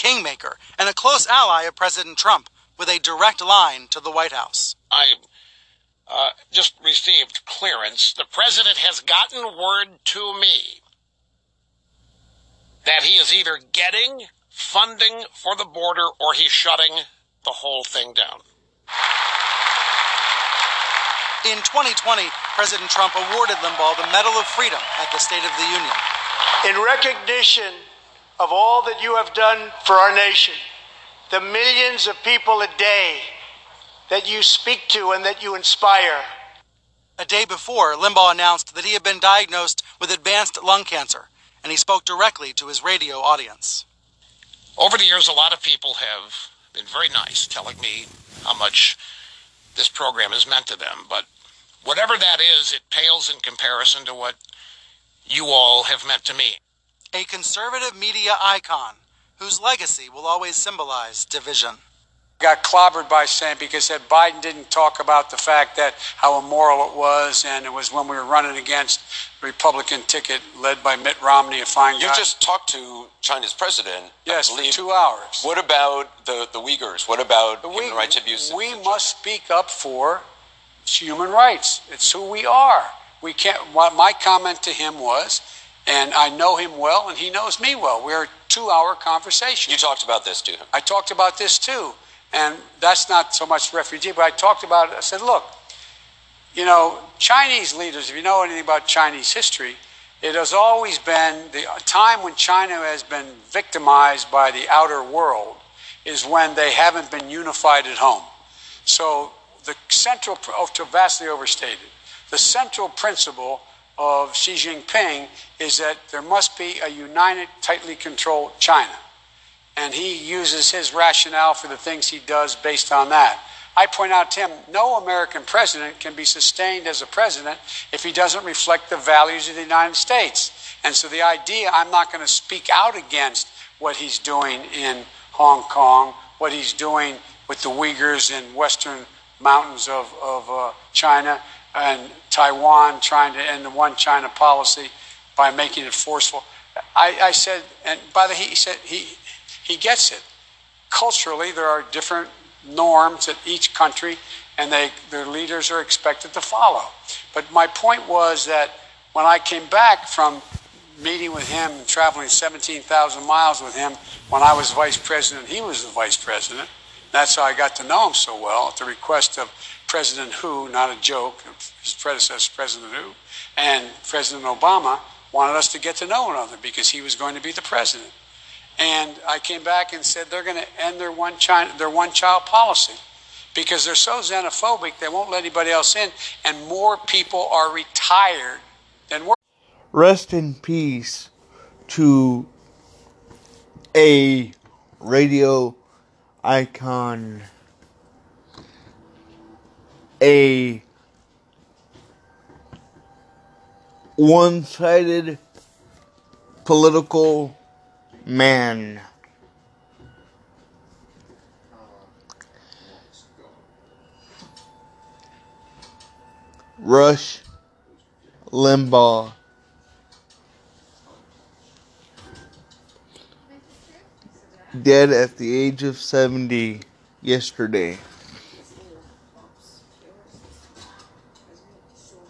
kingmaker and a close ally of President Trump with a direct line to the White House. I uh, just received clearance. The president has gotten word to me that he is either getting funding for the border or he's shutting the whole thing down. In 2020, President Trump awarded Limbaugh the Medal of Freedom at the State of the Union. In recognition of all that you have done for our nation, the millions of people a day that you speak to and that you inspire. A day before, Limbaugh announced that he had been diagnosed with advanced lung cancer, and he spoke directly to his radio audience. Over the years, a lot of people have been very nice, telling me how much this program has meant to them. But whatever that is, it pales in comparison to what you all have meant to me. A conservative media icon whose legacy will always symbolize division. Got clobbered by saying because that Biden didn't talk about the fact that how immoral it was, and it was when we were running against the Republican ticket led by Mitt Romney, a fine You guy. just talked to China's president. yes, I for two hours. What about the, the Uyghurs? What about We- human rights abuses? We must speak up for human rights. It's who we are. We can't. What my comment to him was, and I know him well, and he knows me well. We're a two-hour conversation. You talked about this to him. I talked about this too. And that's not so much refugee, but I talked about it. I said, look, you know, Chinese leaders, if you know anything about Chinese history, it has always been the time when China has been victimized by the outer world is when they haven't been unified at home. So the central, oh, to vastly overstated, the central principle of Xi Jinping is that there must be a united, tightly controlled China and he uses his rationale for the things he does based on that. I point out to him, no American president can be sustained as a president if he doesn't reflect the values of the United States. And so the idea, I'm not going to speak out against what he's doing in Hong Kong, what he's doing with the Uyghurs in western mountains of, of uh, China, and Taiwan trying to end the one China policy by making it forceful. I, I said, and by the he said he he gets it. Culturally, there are different norms at each country, and they their leaders are expected to follow. But my point was that when I came back from meeting with him and traveling 17,000 miles with him when I was vice president, he was the vice president. That's how I got to know him so well at the request of President Hu, not a joke, his predecessor, President Hu, and President Obama wanted us to get to know one another because he was going to be the president. And I came back and said they're going to end their one China, their one child policy because they're so xenophobic they won't let anybody else in, and more people are retired than work. Rest in peace to a radio icon, a one sided political man. Rush Limbaugh. Dead at the age of 70 yesterday.